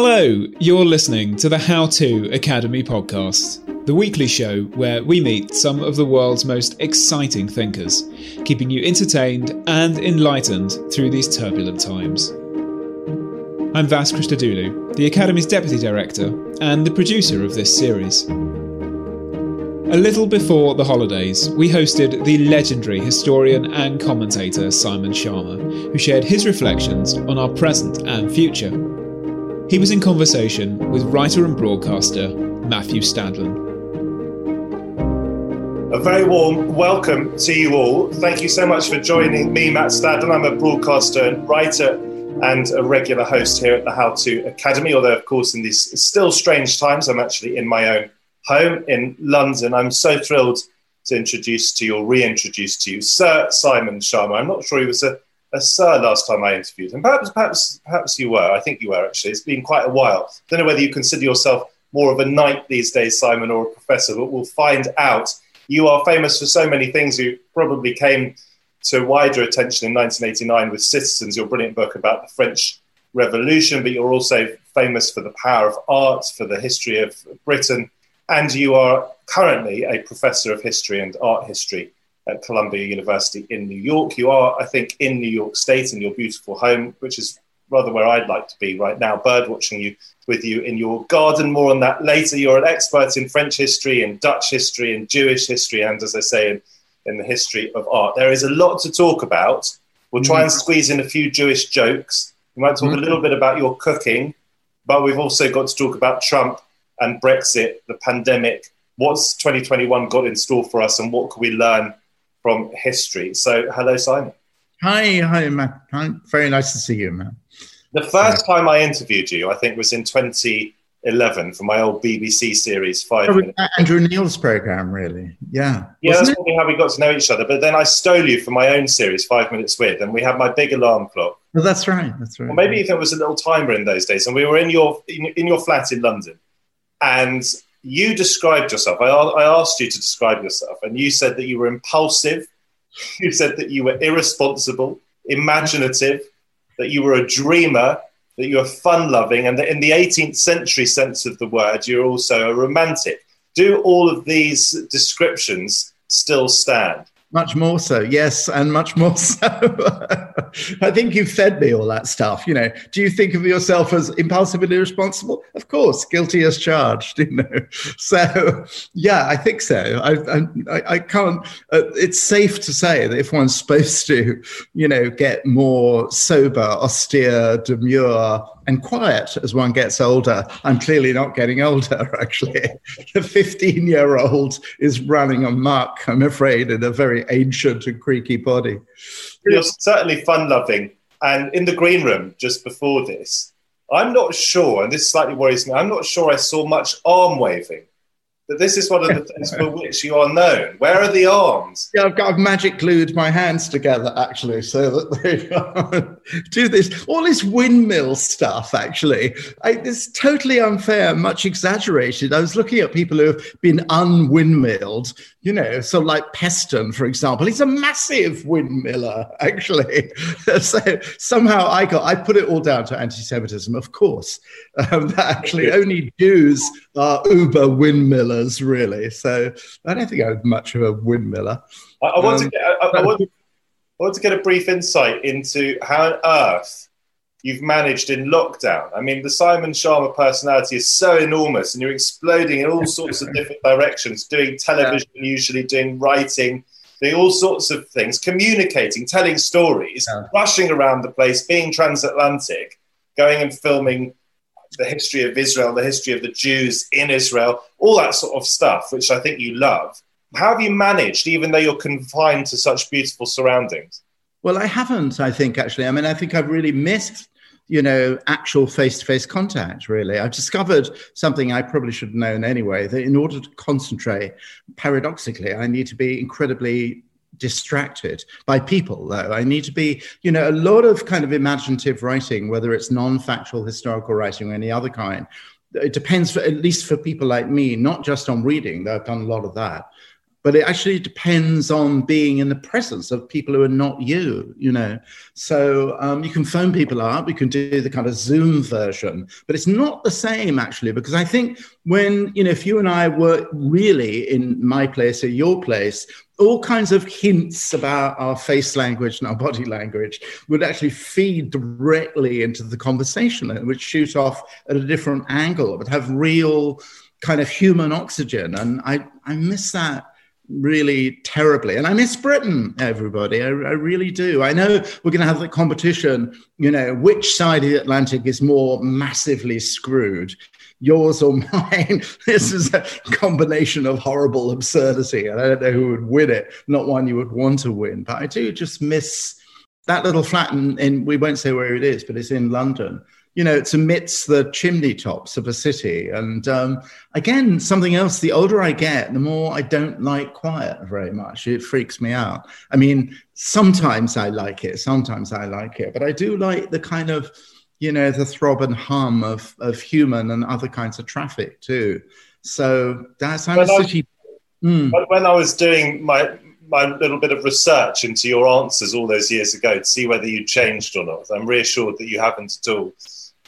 Hello, you're listening to the How To Academy podcast, the weekly show where we meet some of the world's most exciting thinkers, keeping you entertained and enlightened through these turbulent times. I'm Vas Christodoulou, the Academy's Deputy Director and the producer of this series. A little before the holidays, we hosted the legendary historian and commentator Simon Schama, who shared his reflections on our present and future. He was in conversation with writer and broadcaster Matthew Stadlen. A very warm welcome to you all. Thank you so much for joining me, Matt Stadlen. I'm a broadcaster and writer and a regular host here at the How To Academy. Although, of course, in these still strange times, I'm actually in my own home in London. I'm so thrilled to introduce to you or reintroduce to you Sir Simon Schama. I'm not sure he was a, a sir last time I interviewed him. Perhaps, perhaps, perhaps you were. I think you were actually. It's been quite a while. Don't know whether you consider yourself more of a knight these days, Simon, or a professor, but we'll find out. You are famous for so many things. You probably came to wider attention in 1989 with Citizens, your brilliant book about the French Revolution, but you're also famous for the power of art, for the history of Britain, and you are currently a professor of history and art history at Columbia University in New York. You are, I think, in New York State in your beautiful home, which is rather where I'd like to be right now, bird watching you with you in your garden. More on that later. You're an expert in French history, in Dutch history, in Jewish history, and as I say, in, in the history of art. There is a lot to talk about. We'll try and mm. squeeze in a few Jewish jokes. We might talk a mm. little bit about your cooking, but we've also got to talk about Trump and Brexit, the pandemic. What's 2021 got in store for us, and what can we learn from history? So, hello, Simon. Hi, hi, Matt. Hi. Very nice to see you, man. The first uh, time I interviewed you, I think, was in 2011 for my old BBC series, Five Minutes. Andrew Neil's program, really. Yeah. Yeah, Wasn't that's it? probably how we got to know each other. But then I stole you for my own series, Five Minutes With, and we had my big alarm clock. Well, that's right. That's right. Or maybe there was a little timer in those days, and we were in your in, in your flat in London, and you described yourself. I, I asked you to describe yourself, and you said that you were impulsive. You said that you were irresponsible, imaginative, that you were a dreamer, that you were fun-loving, and that in the 18th century sense of the word, you're also a romantic. Do all of these descriptions still stand? Much more so, yes, and much more so. I think you've fed me all that stuff. You know, do you think of yourself as impulsive and irresponsible? Of course, guilty as charged. You know, so yeah, I think so. I I, I can't. Uh, it's safe to say that if one's supposed to, you know, get more sober, austere, demure, and quiet as one gets older, I'm clearly not getting older. Actually, the 15 year old is running amok. I'm afraid in a very ancient and creaky body. You're certainly fun-loving. And in the green room just before this, I'm not sure, and this slightly worries me. I'm not sure I saw much arm waving. That this is one of the things for which you are known. Where are the arms? Yeah, I've got I've magic glued my hands together actually, so that they do this. All this windmill stuff, actually, I, it's totally unfair, much exaggerated. I was looking at people who have been unwindmilled, you know, so like Peston, for example. He's a massive windmiller, actually. so somehow I got, I put it all down to anti-Semitism, of course. Um, that actually only Jews are uber windmillers, really. So I don't think I'm much of a windmiller. I, I want to Um, get. I, I, want, I want to get a brief insight into how on earth you've managed in lockdown. I mean, the Simon Schama personality is so enormous, and you're exploding in all sorts of different directions. Doing television, usually doing writing, doing all sorts of things, communicating, telling stories, Yeah. rushing around the place, being transatlantic, going and filming the history of Israel, the history of the Jews in Israel, all that sort of stuff, which I think you love. How have you managed, even though you're confined to such beautiful surroundings? Well, I haven't, I think, actually. I mean, I think I've really missed, you know, actual face to face contact, really. I've discovered something I probably should have known anyway that in order to concentrate, paradoxically, I need to be incredibly distracted by people though i need to be you know a lot of kind of imaginative writing whether it's non-factual historical writing or any other kind it depends for, at least for people like me not just on reading though i've done a lot of that but it actually depends on being in the presence of people who are not you, you know. So um, you can phone people up, we can do the kind of Zoom version, but it's not the same actually, because I think when, you know, if you and I were really in my place or your place, all kinds of hints about our face language and our body language would actually feed directly into the conversation and would shoot off at a different angle. It would have real kind of human oxygen. And I, I miss that really terribly. And I miss Britain, everybody. I, I really do. I know we're going to have the competition, you know, which side of the Atlantic is more massively screwed yours or mine. this is a combination of horrible absurdity. And I don't know who would win it, not one you would want to win. But I do just miss that little flat in, in we won't say where it is, but it's in London. You know, it's amidst the chimney tops of a city. And um, again, something else, the older I get, the more I don't like quiet very much. It freaks me out. I mean, sometimes I like it, sometimes I like it, but I do like the kind of you know, the throb and hum of, of human and other kinds of traffic too. So that's how when city. Mm. When I was doing my my little bit of research into your answers all those years ago to see whether you changed or not, I'm reassured that you haven't at all.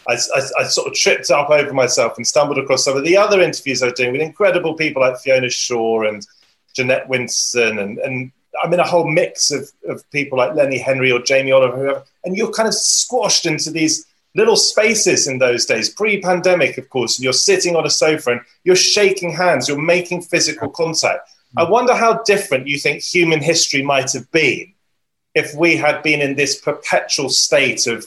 I, I, I, sort of tripped up over myself and stumbled across some of the other interviews I was doing with incredible people like Fiona Shaw and Jeanette Winterson and, and I mean a whole mix of, of people like Lenny Henry or Jamie Oliver, whoever, and you're kind of squashed into these little spaces in those days, pre-pandemic, of course, and you're sitting on a sofa and you're shaking hands, you're making physical contact. Mm-hmm. I wonder how different you think human history might have been if we had been in this perpetual state of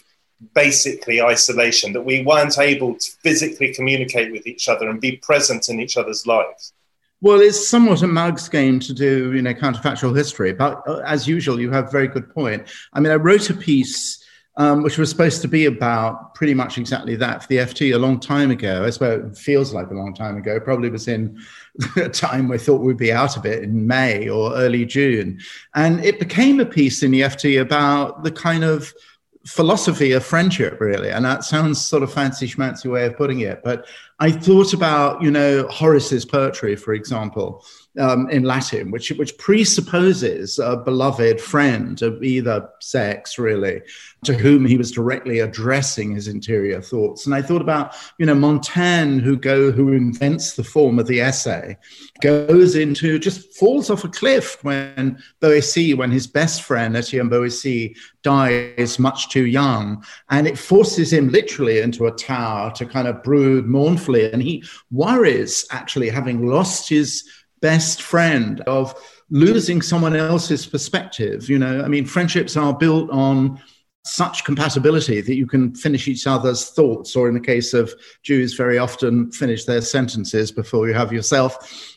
basically isolation, that we weren't able to physically communicate with each other and be present in each other's lives. Well, it's somewhat a mug's game to do, you know, counterfactual history. But uh, as usual, you have a very good point. I mean, I wrote a piece um, which was supposed to be about pretty much exactly that for the FT a long time ago. I suppose it feels like a long time ago. Probably was in a time we thought we'd be out of it in May or early June. And it became a piece in the FT about the kind of philosophy of friendship, really. And that sounds sort of fancy schmancy way of putting it. But I thought about, you know, Horace's poetry, for example um, in Latin, which which presupposes a beloved friend of either sex, really, to whom he was directly addressing his interior thoughts. And I thought about, you know, Montaigne, who go who invents the form of the essay, goes into just falls off a cliff when Boétie, when his best friend Etienne Boétie dies much too young, and it forces him literally into a tower to kind of brood mournfully, and he worries actually having lost his best friend, of losing someone else's perspective. You know, I mean, friendships are built on such compatibility that you can finish each other's thoughts, or in the case of Jews, very often finish their sentences before you have yourself.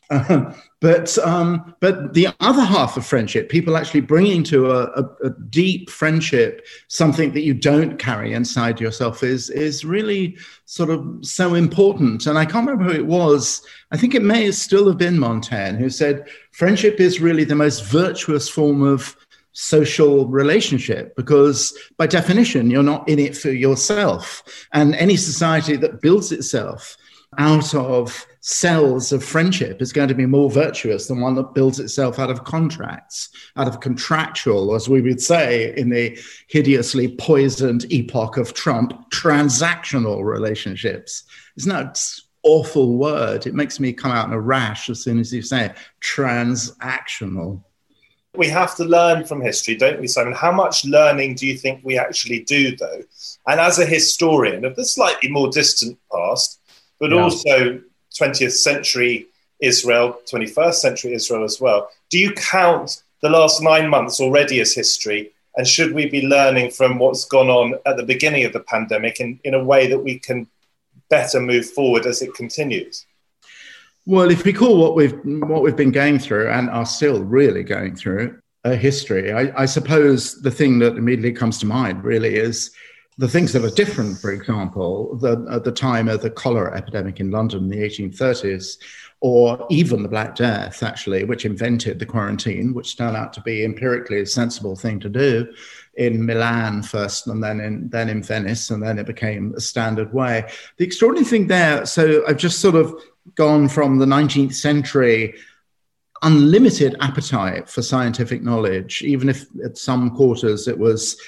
But um, but the other half of friendship, people actually bringing to a, a, a, deep friendship something that you don't carry inside yourself is is really sort of so important. And I can't remember who it was. I think it may still have been Montaigne who said friendship is really the most virtuous form of social relationship because by definition you're not in it for yourself and any society that builds itself out of cells of friendship is going to be more virtuous than one that builds itself out of contracts, out of contractual, as we would say in the hideously poisoned epoch of Trump, transactional relationships. Isn't that awful word? It makes me come out in a rash as soon as you say it. Transactional we have to learn from history, don't we, Simon? How much learning do you think we actually do, though? And as a historian of the slightly more distant past, but yeah. also 20th century Israel, 21st century Israel as well, do you count the last nine months already as history? And should we be learning from what's gone on at the beginning of the pandemic in, in a way that we can better move forward as it continues? Well, if we call what we've what we've been going through and are still really going through a history, I, I suppose the thing that immediately comes to mind really is the things that are different. For example, the, at the time of the cholera epidemic in London in the 1830s, or even the Black Death, actually, which invented the quarantine, which turned out to be empirically a sensible thing to do in Milan first, and then in then in Venice, and then it became a standard way. The extraordinary thing there, so I've just sort of gone from the 19th century unlimited appetite for scientific knowledge, even if at some quarters it was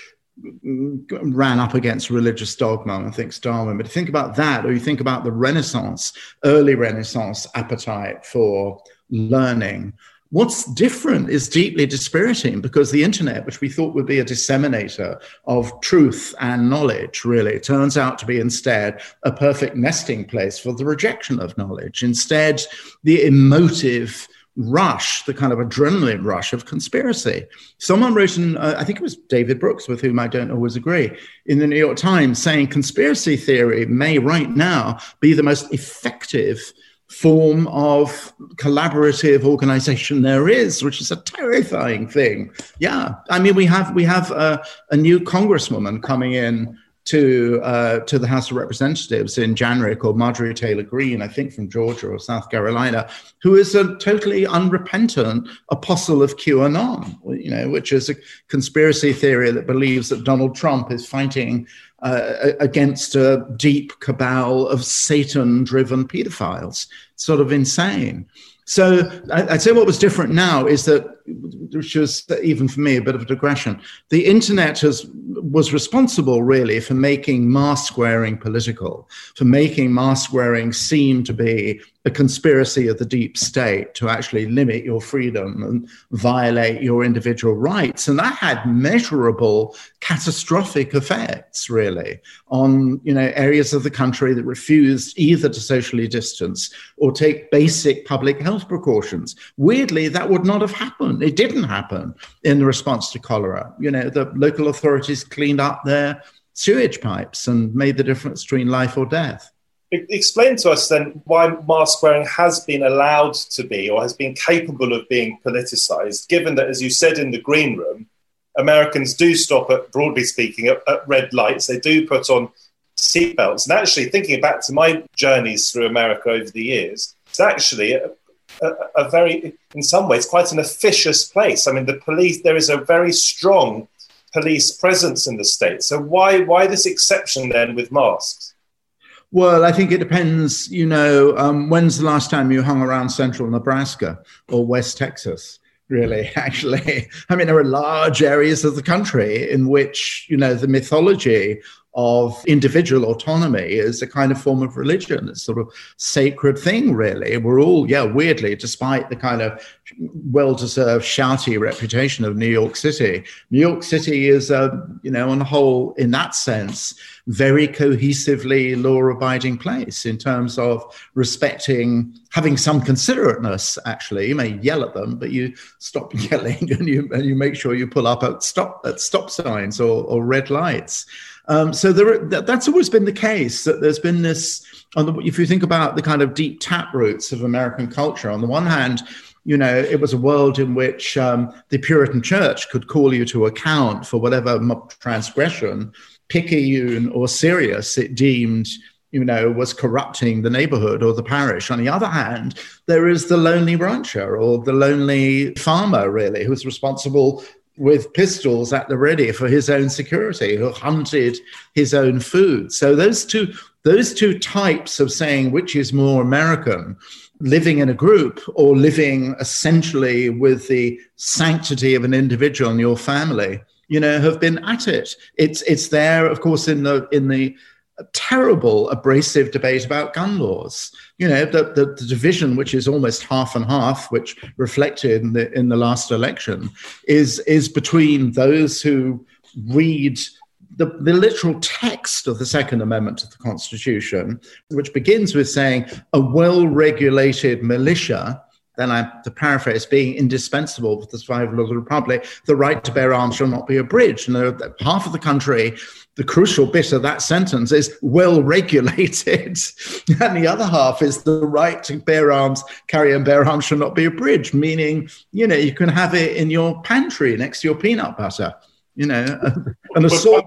ran up against religious dogma, I think Darwin. But think about that, or you think about the Renaissance, early Renaissance appetite for learning. What's different is deeply dispiriting because the internet, which we thought would be a disseminator of truth and knowledge, really turns out to be instead a perfect nesting place for the rejection of knowledge. Instead, the emotive, rush, the kind of adrenaline rush of conspiracy. Someone wrote in, uh, I think it was David Brooks, with whom I don't always agree, in the New York Times saying conspiracy theory may right now be the most effective form of collaborative organization there is, which is a terrifying thing. Yeah, I mean, we have we have a, a new congresswoman coming in to uh, to the House of Representatives in January called Marjorie Taylor Greene, I think from Georgia or South Carolina, who is a totally unrepentant apostle of QAnon, you know, which is a conspiracy theory that believes that Donald Trump is fighting uh, against a deep cabal of Satan-driven pedophiles. Sort of insane. So I'd say what was different now is that, which was even for me a bit of a digression, the internet has was responsible really for making mask wearing political, for making mask wearing seem to be a conspiracy of the deep state to actually limit your freedom and violate your individual rights. And that had measurable catastrophic effects, really, on you know areas of the country that refused either to socially distance or take basic public health precautions. Weirdly, that would not have happened. It didn't happen in the response to cholera. You know, the local authorities cleaned up their sewage pipes and made the difference between life or death. Explain to us then why mask wearing has been allowed to be or has been capable of being politicized, given that, as you said in the green room, Americans do stop at, broadly speaking, at, at red lights. They do put on seatbelts. And actually, thinking back to my journeys through America over the years, it's actually a, a, a, very, in some ways, quite an officious place. I mean, the police, there is a very strong police presence in the state. So why, why this exception then with masks? Well, I think it depends. You know, um, when's the last time you hung around central Nebraska or West Texas? Really, actually, I mean, there are large areas of the country in which you know the mythology of individual autonomy is a kind of form of religion. It's sort of sacred thing, really. We're all, yeah, weirdly, despite the kind of well-deserved shouty reputation of New York City, New York City is, uh, you know, on the whole, in that sense, very cohesively law-abiding place in terms of respecting, having some considerateness. Actually, you may yell at them, but you stop yelling and you and you make sure you pull up at stop at stop signs or, or red lights. Um, so there, that's always been the case. That there's been this. The, if you think about the kind of deep tap roots of American culture, on the one hand, you know, it was a world in which um, the Puritan Church could call you to account for whatever transgression, picayune or serious it deemed you know, was corrupting the neighborhood or the parish. On the other hand, there is the lonely rancher or the lonely farmer, really, who's responsible with pistols at the ready for his own security, who hunted his own food. So those two those two types of saying which is more American, living in a group or living essentially with the sanctity of an individual and your family, you know, have been at it. It's it's there, of course, in the in the terrible, abrasive debate about gun laws. You know, the, the, the, division, which is almost half and half, which reflected in the, in the last election, is, is between those who read the, the literal text of the Second Amendment to the Constitution, which begins with saying a well regulated militia then I to paraphrase, being indispensable for the survival of the republic, the right to bear arms shall not be abridged. And half of the country the crucial bit of that sentence is well regulated. and the other half is the right to bear arms, carry and bear arms shall not be abridged, meaning, you know, you can have it in your pantry next to your peanut butter, you know. and we'll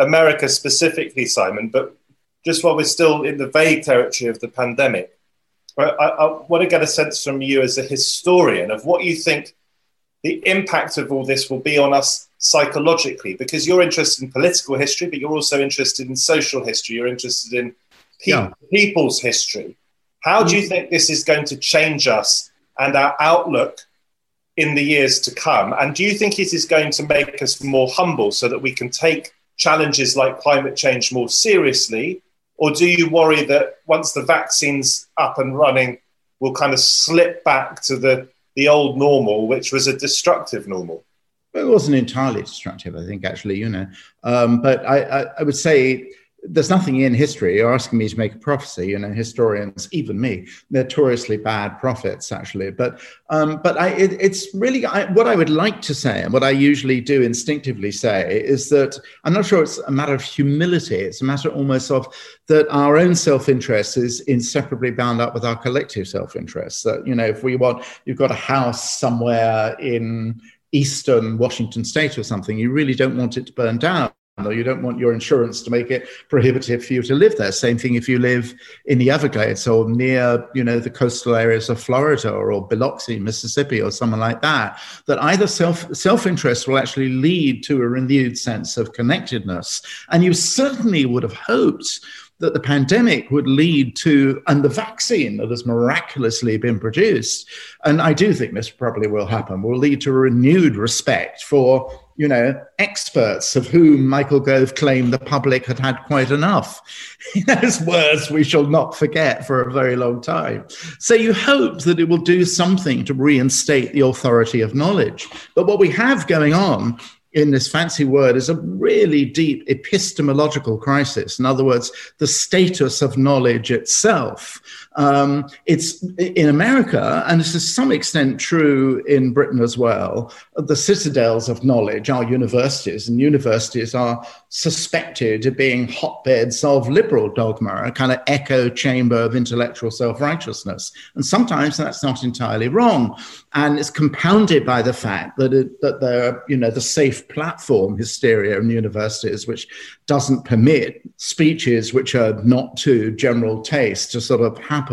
America specifically, Simon, but just while we're still in the vague territory of the pandemic, I, I want to get a sense from you as a historian of what you think the impact of all this will be on us psychologically because you're interested in political history but you're also interested in social history you're interested in pe- yeah. people's history how do you think this is going to change us and our outlook in the years to come? And do you think it is going to make us more humble so that we can take challenges like climate change more seriously? Or do you worry that once the vaccine's up and running, we'll kind of slip back to the, the old normal, which was a destructive normal? It wasn't entirely destructive, I think, actually, you know. Um, but I, I, I would say there's nothing in history. You're asking me to make a prophecy. You know, historians, even me, notoriously bad prophets, actually. But um, but I, it, it's really I, what I would like to say, and what I usually do instinctively say, is that I'm not sure it's a matter of humility. It's a matter almost of that our own self-interest is inseparably bound up with our collective self-interest. That you know, if we want, you've got a house somewhere in eastern Washington state or something, you really don't want it to burn down you don't want your insurance to make it prohibitive for you to live there. Same thing if you live in the Everglades or near, you know, the coastal areas of Florida or, or Biloxi, Mississippi, or something like that. That either self self interest will actually lead to a renewed sense of connectedness, and you certainly would have hoped that the pandemic would lead to, and the vaccine that has miraculously been produced, and I do think this probably will happen, will lead to a renewed respect for you know, experts of whom Michael Gove claimed the public had had quite enough. Those words we shall not forget for a very long time. So you hope that it will do something to reinstate the authority of knowledge. But what we have going on in this fancy word is a really deep epistemological crisis. In other words, the status of knowledge itself. Um, it's in America, and is to some extent true in Britain as well. The citadels of knowledge are universities, and universities are suspected of being hotbeds of liberal dogma, a kind of echo chamber of intellectual self righteousness. And sometimes that's not entirely wrong. And it's compounded by the fact that, it, that there, you know, the safe platform hysteria in universities, which doesn't permit speeches which are not to general taste to sort of happen,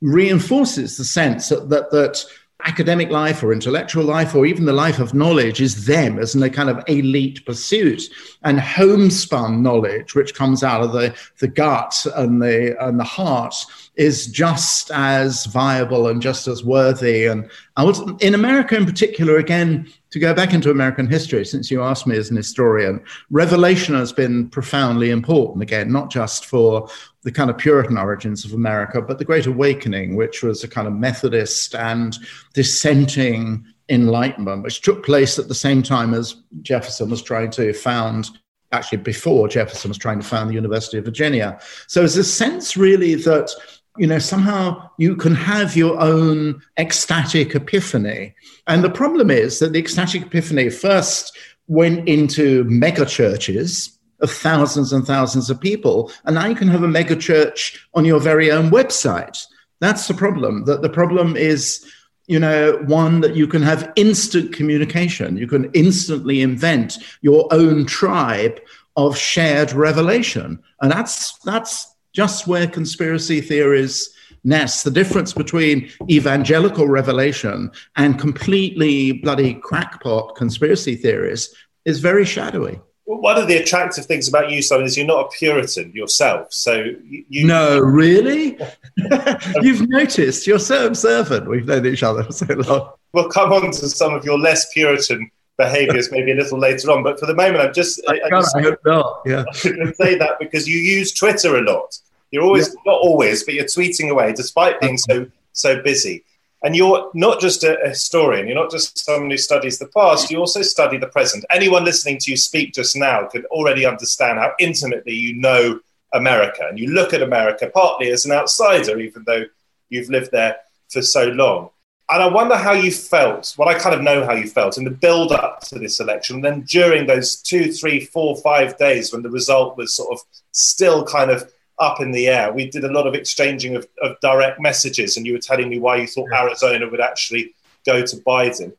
reinforces the sense that, that, that academic life or intellectual life or even the life of knowledge is them as a kind of elite pursuit and homespun knowledge which comes out of the, the gut and the and the heart is just as viable and just as worthy. And I was in America in particular again to go back into American history since you asked me as an historian revelation has been profoundly important again not just for the kind of Puritan origins of America, but the Great Awakening, which was a kind of Methodist and dissenting enlightenment, which took place at the same time as Jefferson was trying to found, actually before Jefferson was trying to found the University of Virginia. So there's a sense really that you know somehow you can have your own ecstatic epiphany and the problem is that the ecstatic epiphany first went into mega churches of thousands and thousands of people. And now you can have a mega church on your very own website. That's the problem. That the problem is, you know, one that you can have instant communication. You can instantly invent your own tribe of shared revelation. And that's that's just where conspiracy theories nest. The difference between evangelical revelation and completely bloody crackpot conspiracy theories is very shadowy one of the attractive things about you, Simon, is you're not a Puritan yourself. So you. No, really? You've noticed. You're so observant. We've known each other for so long. We'll come on to some of your less Puritan behaviours maybe a little later on. But for the moment, I'm just. I, I, just, I hope not. Yeah. I'm going to say that because you use Twitter a lot. You're always, yeah. not always, but you're tweeting away despite being so so busy. And you're not just a, historian, you're not just someone who studies the past, you also study the present. Anyone listening to you speak just now could already understand how intimately you know America. And you look at America partly as an outsider, even though you've lived there for so long. And I wonder how you felt. Well, I kind of know how you felt in the build up to this election. And then during those two, three, four, five days when the result was sort of still kind of up in the air. We did a lot of exchanging of, of direct messages, and you were telling me why you thought Arizona would actually go to Biden.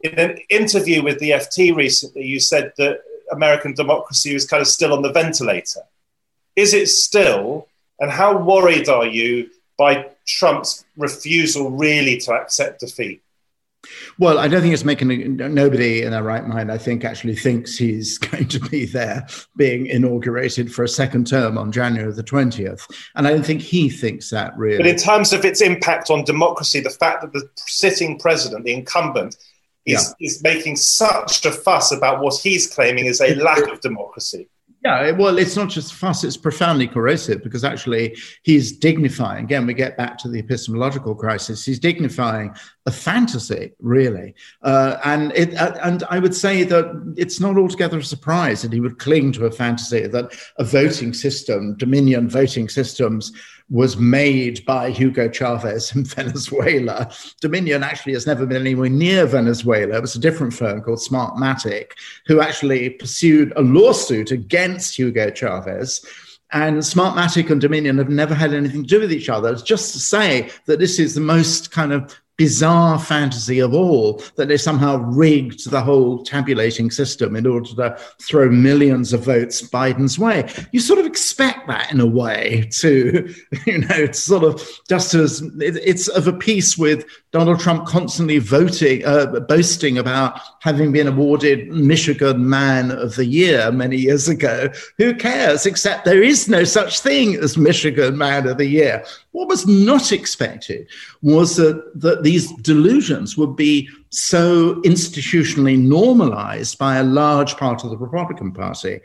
In an interview with the FT recently, you said that American democracy was kind of still on the ventilator. Is it still? And how worried are you by Trump's refusal really to accept defeat? Well, I don't think it's making nobody in their right mind. I think actually thinks he's going to be there being inaugurated for a second term on January the 20th. And I don't think he thinks that really. But in terms of its impact on democracy, the fact that the sitting president, the incumbent, is, yeah. is making such a fuss about what he's claiming is a lack of democracy. Yeah, well, it's not just fuss, it's profoundly corrosive because actually he's dignifying, again, we get back to the epistemological crisis, he's dignifying a fantasy, really. Uh, and, it, uh, and I would say that it's not altogether a surprise that he would cling to a fantasy that a voting system, Dominion voting systems, was made by Hugo Chavez in Venezuela. Dominion actually has never been anywhere near Venezuela. It was a different firm called Smartmatic who actually pursued a lawsuit against Hugo Chavez. And Smartmatic and Dominion have never had anything to do with each other. It's just to say that this is the most kind of bizarre fantasy of all that they somehow rigged the whole tabulating system in order to throw millions of votes Biden's way. You sort of expect that in a way to, you know, it's sort of just as it's of a piece with Donald Trump constantly voting, uh, boasting about having been awarded Michigan Man of the Year many years ago. Who cares? Except there is no such thing as Michigan Man of the Year. What was not expected was that, that these delusions would be so institutionally normalized by a large part of the Republican Party.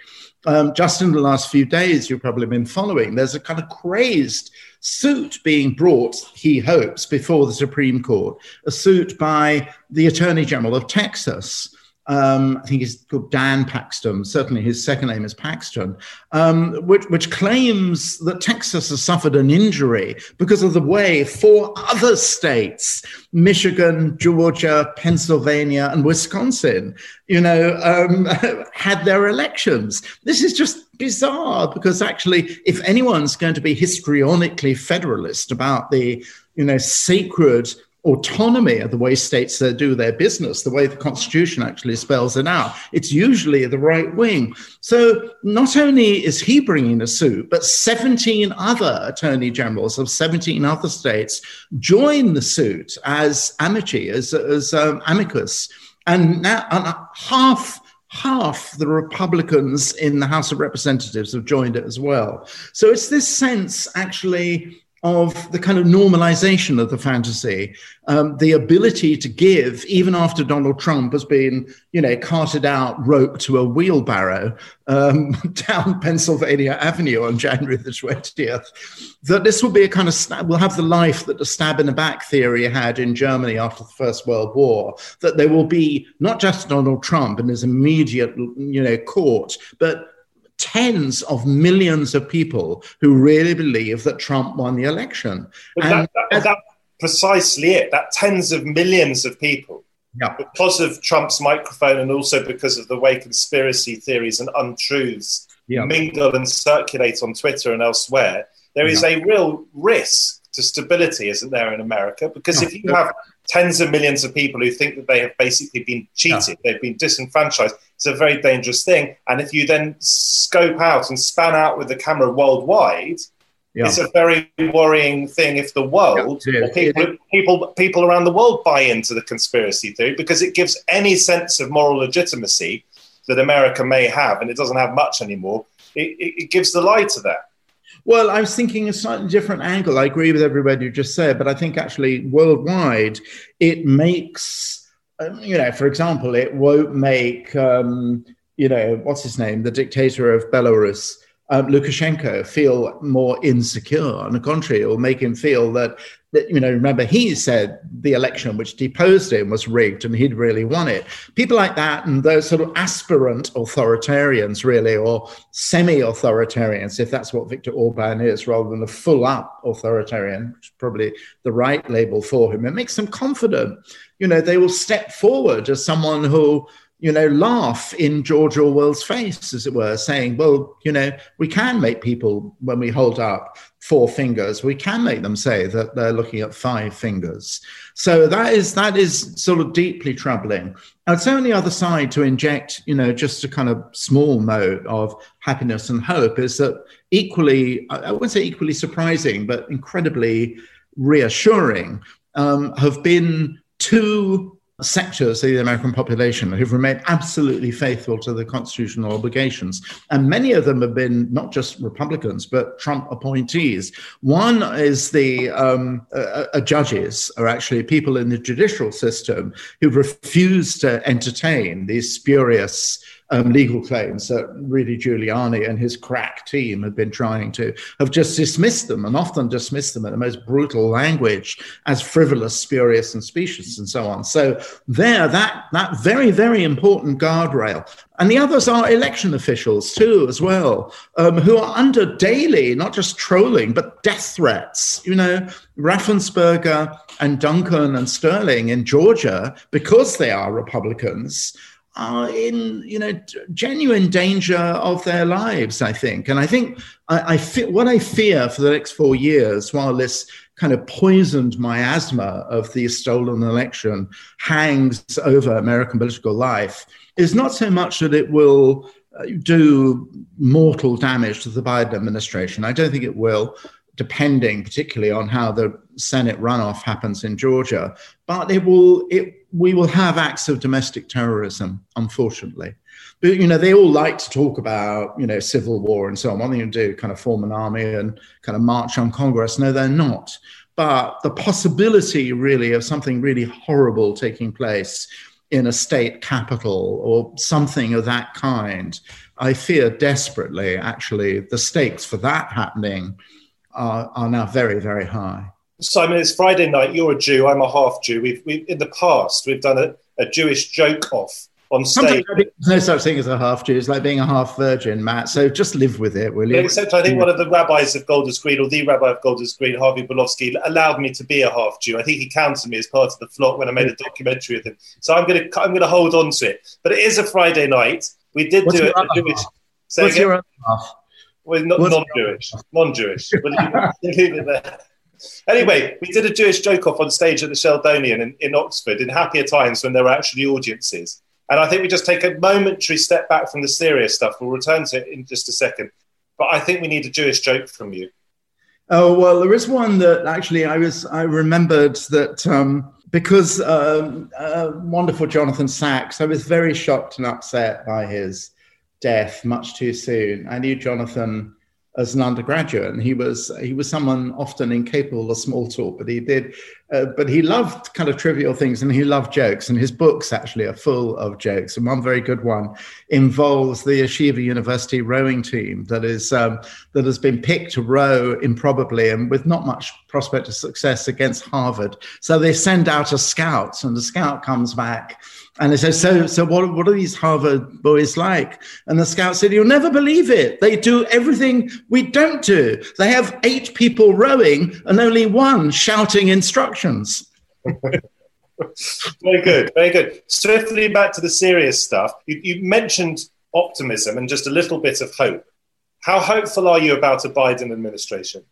Um, just in the last few days, you've probably been following, there's a kind of crazed suit being brought, he hopes, before the Supreme Court, a suit by the Attorney General of Texas um, I think he's called Dan Paxton, certainly his second name is Paxton, um, which, which, claims that Texas has suffered an injury because of the way four other states, Michigan, Georgia, Pennsylvania, and Wisconsin, you know, um, had their elections. This is just bizarre because actually, if anyone's going to be histrionically federalist about the, you know, sacred autonomy of the way states do their business, the way the Constitution actually spells it out. It's usually the right wing. So not only is he bringing a suit, but 17 other attorney generals of 17 other states join the suit as amici, as, as um, amicus. And now and half half the Republicans in the House of Representatives have joined it as well. So it's this sense, actually, of the kind of normalization of the fantasy, um, the ability to give, even after Donald Trump has been, you know, carted out, roped to a wheelbarrow um, down Pennsylvania Avenue on January the 20th, that this will be a kind of, stab, we'll have the life that the stab in the back theory had in Germany after the First World War, that there will be not just Donald Trump and his immediate, you know, court, but tens of millions of people who really believe that Trump won the election. That, that, that's precisely it. That tens of millions of people, yeah. because of Trump's microphone and also because of the way conspiracy theories and untruths yeah. mingle and circulate on Twitter and elsewhere, there is yeah. a real risk to stability, isn't there, in America? Because if you have tens of millions of people who think that they have basically been cheated, they've been disenfranchised, it's a very dangerous thing. And if you then scope out and span out with the camera worldwide, yeah. it's a very worrying thing if the world yeah, people, people people around the world buy into the conspiracy theory because it gives any sense of moral legitimacy that America may have, and it doesn't have much anymore. It, it, it gives the lie to that. Well, I was thinking a slightly different angle. I agree with everybody you just said, but I think actually worldwide it makes um, you know, for example, it won't make, um, you know, what's his name, the dictator of Belarus, um, Lukashenko, feel more insecure. On the contrary, it will make him feel that, that, you know, remember, he said the election which deposed him was rigged and he'd really won it. People like that and those sort of aspirant authoritarians, really, or semi authoritarians, if that's what Viktor Orban is, rather than a full up authoritarian, which is probably the right label for him, it makes them confident you know, they will step forward as someone who, you know, laugh in George Orwell's face, as it were, saying, well, you know, we can make people, when we hold up four fingers, we can make them say that they're looking at five fingers. So that is that is sort of deeply troubling. I'd say on the other side to inject, you know, just a kind of small note of happiness and hope is that equally, I wouldn't say equally surprising, but incredibly reassuring, um, have been two sectors of the American population who've remained absolutely faithful to the constitutional obligations. And many of them have been not just Republicans, but Trump appointees. One is the um, uh, uh, judges, are actually people in the judicial system who refuse to entertain these spurious um, legal claims that Rudy Giuliani and his crack team have been trying to have just dismissed them and often dismissed them in the most brutal language as frivolous, spurious, and specious, and so on. So there, that that very very important guardrail. And the others are election officials too, as well, um, who are under daily, not just trolling, but death threats. You know, Raffensperger and Duncan and Sterling in Georgia, because they are Republicans, are in you know genuine danger of their lives i think. And i think i, I fe- what i fear for the next four years while this kind of poisoned miasma of the stolen election hangs over american political life is not so much that it will uh, do mortal damage to the biden administration. I don't think it will depending particularly on how the Senate runoff happens in Georgia. But it will, it, we will have acts of domestic terrorism, unfortunately. But you know, they all like to talk about you know civil war and so on. What they do? Kind of form an army and kind of march on Congress? No, they're not. But the possibility, really, of something really horrible taking place in a state capital or something of that kind, I fear desperately. Actually, the stakes for that happening are, are now very, very high. Simon, it's Friday night. You're a Jew. I'm a half Jew. We've, we've in the past we've done a, a Jewish joke off on stage. There's no such thing as a half Jew. It's like being a half virgin, Matt. So just live with it, will you? Except I think one of the rabbis of Golders Green, or the rabbi of Golders Green, Harvey Belovski, allowed me to be a half Jew. I think he counted me as part of the flock when I made a documentary with him. So I'm going to I'm going to hold on to it. But it is a Friday night. We did What's do it. What's your other half? Well, not, non-Jewish, non-Jewish. leave it there. Anyway, we did a Jewish joke off on stage at the Sheldonian in, in Oxford in happier times when there were actually audiences. And I think we just take a momentary step back from the serious stuff. We'll return to it in just a second. But I think we need a Jewish joke from you. Oh well, there is one that actually I was I remembered that um, because um, uh, wonderful Jonathan Sacks, I was very shocked and upset by his death much too soon. I knew Jonathan as an undergraduate, and he was he was someone often incapable of small talk, but he did, uh, but he loved kind of trivial things, and he loved jokes, and his books actually are full of jokes. And one very good one involves the Yeshiva University rowing team that is um, that has been picked to row improbably and with not much prospect of success against Harvard. So they send out a scout, and the scout comes back and they said, so, so what, what are these Harvard boys like? And the scout said, you'll never believe it. They do everything we don't do. They have eight people rowing and only one shouting instructions. very good, very good. Swiftly back to the serious stuff. You, you mentioned optimism and just a little bit of hope. How hopeful are you about a Biden administration?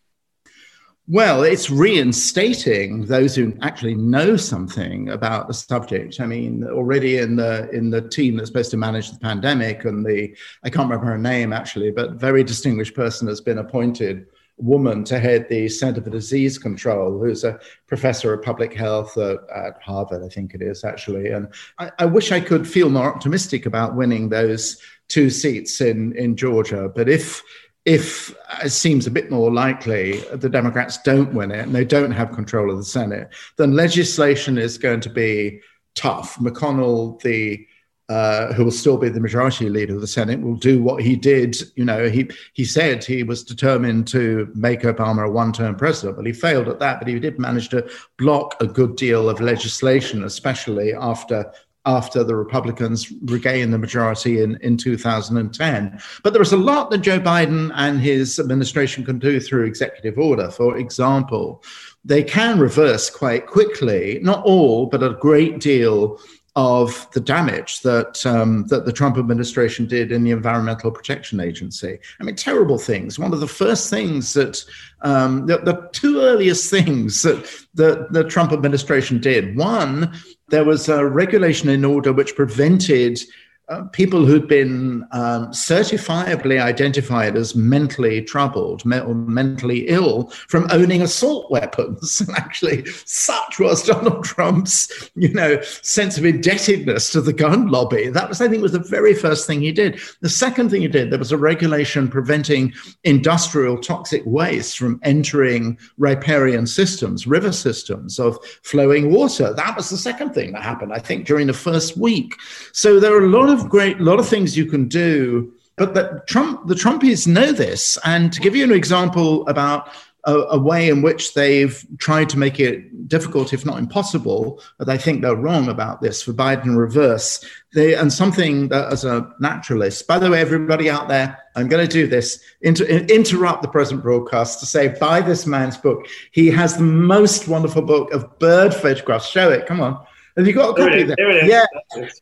Well, it's reinstating those who actually know something about the subject. I mean, already in the in the team that's supposed to manage the pandemic, and the I can't remember her name actually, but very distinguished person has been appointed woman to head the Center for Disease Control, who's a professor of public health at, at Harvard, I think it is actually. And I, I wish I could feel more optimistic about winning those two seats in in Georgia, but if if it seems a bit more likely the Democrats don't win it and they don't have control of the Senate, then legislation is going to be tough. McConnell, the uh, who will still be the majority leader of the Senate, will do what he did. You know, he he said he was determined to make Obama a one-term president, but he failed at that. But he did manage to block a good deal of legislation, especially after after the Republicans regained the majority in, in 2010. But there is a lot that Joe Biden and his administration can do through executive order. For example, they can reverse quite quickly, not all, but a great deal of the damage that um, that the Trump administration did in the Environmental Protection Agency. I mean, terrible things. One of the first things that um, the, the, two earliest things that the, the Trump administration did. One, there was a regulation in order which prevented uh, people who'd been um, certifiably identified as mentally troubled me- or mentally ill from owning assault weapons. And actually, such was Donald Trump's, you know, sense of indebtedness to the gun lobby. That was, I think, was the very first thing he did. The second thing he did, there was a regulation preventing industrial toxic waste from entering riparian systems, river systems of flowing water. That was the second thing that happened, I think, during the first week. So there are a lot of of great, lot of things you can do. But the Trump, the Trumpies know this. And to give you an example about a, a, way in which they've tried to make it difficult, if not impossible, but I think they're wrong about this for Biden reverse. They, and something that as a naturalist, by the way, everybody out there, I'm going to do this, inter, interrupt the present broadcast to say, buy this man's book. He has the most wonderful book of bird photographs. Show it, come on. Have you got a copy there? there yeah,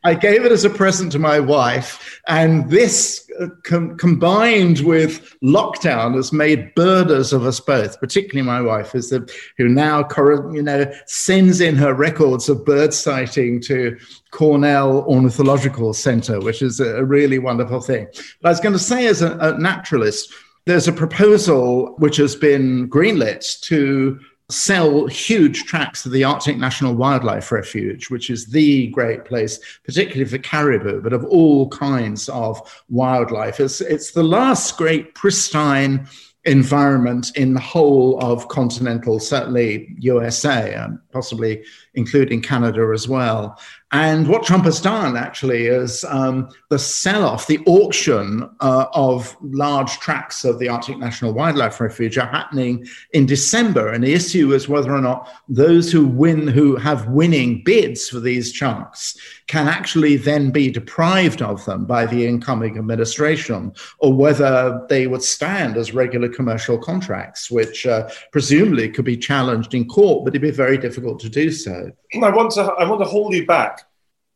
I gave it as a present to my wife, and this uh, com- combined with lockdown has made birders of us both. Particularly my wife, is the who now you know sends in her records of bird sighting to Cornell Ornithological Center, which is a really wonderful thing. But I was going to say, as a, a naturalist, there's a proposal which has been greenlit to sell huge tracts of the Arctic National Wildlife Refuge, which is the great place, particularly for caribou, but of all kinds of wildlife. It's, it's the last great pristine environment in the whole of continental, certainly USA, and um, possibly including Canada as well. And what Trump has done actually is um, the sell off, the auction uh, of large tracts of the Arctic National Wildlife Refuge are happening in December. And the issue is whether or not those who win, who have winning bids for these chunks, can actually then be deprived of them by the incoming administration, or whether they would stand as regular commercial contracts, which uh, presumably could be challenged in court, but it'd be very difficult to do so. I want to I want to hold you back